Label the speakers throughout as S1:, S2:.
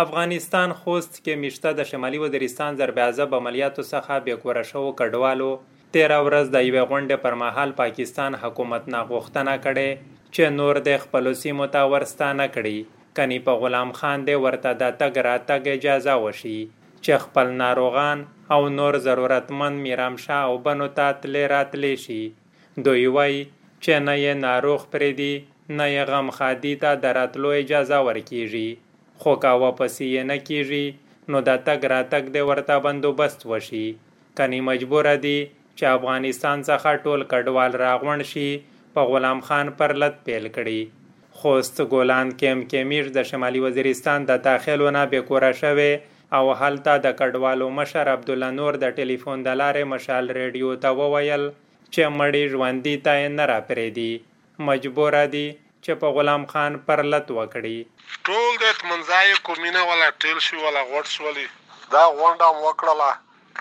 S1: افغانستان خوست کې میشته د شمالي وزیرستان ضربعضب عملیاتو څخه بیکوره شو کډوالو. تیره ورځ د یوې غونډې پر مهال پاکستان حکومت نه غوښتنه کړې چې نور د خپلو سیمو ته ورستانه کړي. کني په غلام خان دی ورته د تګ راتګ اجازه وشي چې خپل ناروغان او نور ضرورتمند میرامشا او بنو ته تلې راتلې شي. دوی وایي چې نه یې ناروغ پرې دی نه یې غم خادي ته د راتلو اجازه ورکیږي خو کا واپسی یې نه کیږي، نو د تګ راتګ د ورته بندوبست وشي. کني مجبور دي چې افغانستان څخه ټول کډوال راغون شي، په غلام خان پر لټ پیل کړي. خوست ګولان کیم کیمیر د شمالي وزیرستان د داخلونه به کورا شوه او هلته د کډوالو مشر عبد الله نور د ټلیفون د لارې مشال ریډیو ته وویل چې مړی ژوندۍ ته نه را پرې دي مجبور دي چې په غلام خان پر لت وکړي.
S2: ټول د منځای کومینه ولا ټیل شو ولا غوړ شولې دا غونډه وکړه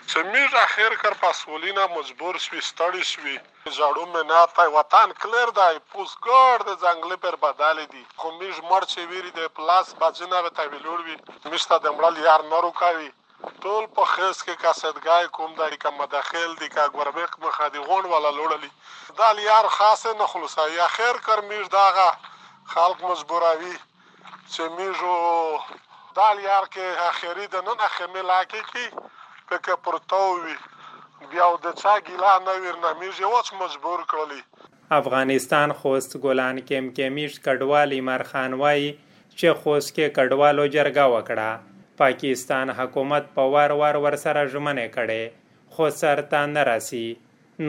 S2: چې میږ اخر کر پاسولینا مجبور شوي، ستړي شوي. جاړو مې نه پای وطن کلر دی پوس ګور د ځنګل پر بدل دي. خو میږ مړ چې ویری د پلاس باجنه به ته ویلوړ وي. مشته د مړل یار نه روکاوي ټول په خیس کې کاسدګای کوم دی کا مداخل دی کا ګوربک مخه دی غون ولا لوړلی دا لیار خاصه نه خلاصه یا خیر کر میږ داغه خلق مجبوروي چې میږو دا لیار کې اخیری د نن اخمه لاکه کې پکې پرتووي بیا د چا ګیلا نه. ورنه میږ یو مجبور کړلی.
S1: افغانستان خوست ګولان کېم کېمیش کډوال ایمار خان وای چې خوست کې کډوالو جرګه وکړه. پاکستان حکومت په وار وار ور سره ژمنه کړي خو سرته نه راسي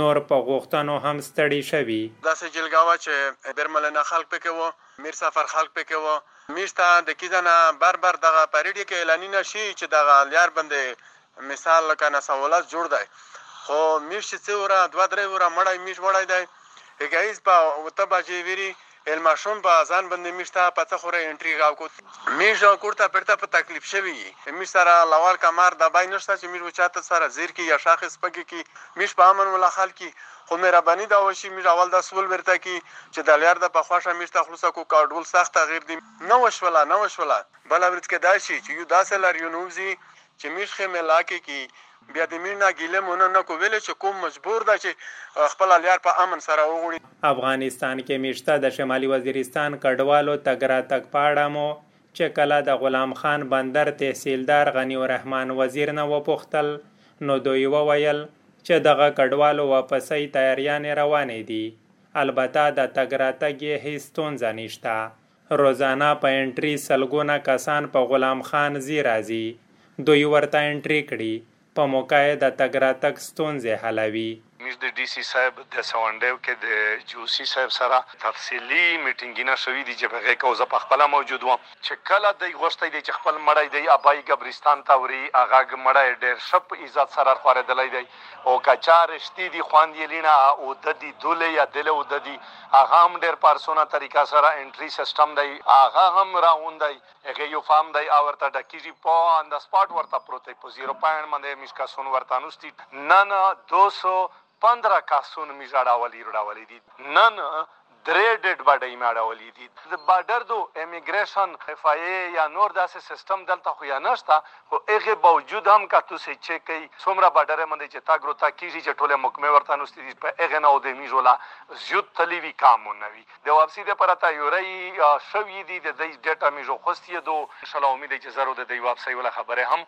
S1: نور په غوښتنو هم ستړي شوي.
S3: دا سه جلګاوه چې برمل نه خلق پکې وو، میر سفر خلق پکې وو. میشته د کیزنه بر بر دغه پریډي کې اعلان نشي چې دغه لیار بندې مثال کنه سوالات جوړ دی. خو میش چې څوره دوه درې وره مړای میش وړای دی. هغه په وته باجی ویری الماشوم په ځان باندې میشته پته خوره انټری غاو کو میش کوړه پرته په تکلیف شوی میش سره لوال کمر د بای نشته چې میش وچاته سره زیر کی یا شاخص پګی کی میش په امن ولا خال کی خو مهرباني دا وشي میش اول د سول ورته کی چې د لیار د پخواشه میش ته خلاص کو کاډول سخت تغییر دی نو وشولا نو وشولا بل ورت کې دا شي چې یو داسه لار یو نوزي چې میش خې ملاکه کی بیا د مینا ګیله مونږ نه کو چې کوم مجبور ده چې خپل الیار په امن سره وغوړي.
S1: افغانستان کې میشته د شمالي وزیرستان کډوالو تګرا تک پاړه مو، چې کله د غلام خان بندر تحصیلدار غنی رحمان وزیر نه وپوښتل، نو دوی وویل چې دغه کډوالو واپسې تیاریانې روانې دي. البته د تګرا تګ یې هیڅ ستونزه نشته. روزانه په انټری سلګونه کسان په غلام خان زی راځي. دوی ورته انټری کړي په موقع د تګ راتګ ستونزې حلوي.
S4: موږ د ډي سي صاحب، د سوانډیو کې د جو سی صاحب سره تفصیلی میټینګونه شوې دي چې هغه کو په خپل موجود وم. چې کله د غوښتې دي چې خپل مړی دی، ابای قبرستان ته وري هغه مړی ډېر شپ عزت سره خوره دلای دی. او کچار شتي دي خوان دی لینا او د دې دوله یا دله او د دې هغه هم ډېر پارسونه طریقا سره انټری سیستم دی، هغه هم راوند دی هغه یو فارم دی او ورته ډکیږي، په ان د سپاټ ورته پروت دی په 0 پاینټ باندې میشکا سون ورته نوستي نن 200 15 کاسونه می ژړاولې وړاولې دي نن درې ډېډ باډي می اړولې دي د بارډر دو امیګریشن اف ای یا نور داسې سیستم دلته خو یا نشته، خو هغه باوجود هم کا تو سې چې کوي څومره بارډر باندې چې تا ګرو تا کیږي چې ټوله مکمه ورته نو ستې په هغه نو د میژولا زیات تلیوی کامونه وي د واپسی د پرتا یوري شوې دي د دې ډیټا میژو خوستي دو ان شاء الله امید چې زرو د دې واپسی ولا خبره هم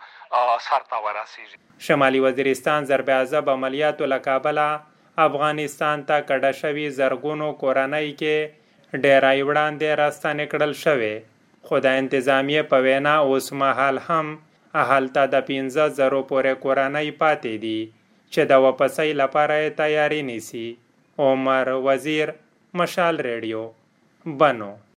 S4: سرتا وراسیږي
S1: شمالي وزیرستان ضرب عذاب عملیاتو لکابله افغانستان ته کډه شوی زرګونو کورنۍ کې ډیرای وړاندې راستانې کړل شوی خو د انتظامیې په وینا اوس مهال هم هلته د 15 زرو پورې کورنۍ پاتې دي، چې د واپسۍ لپاره تیاری نیسي. عمر وزیر، مشال ریډیو، بنو.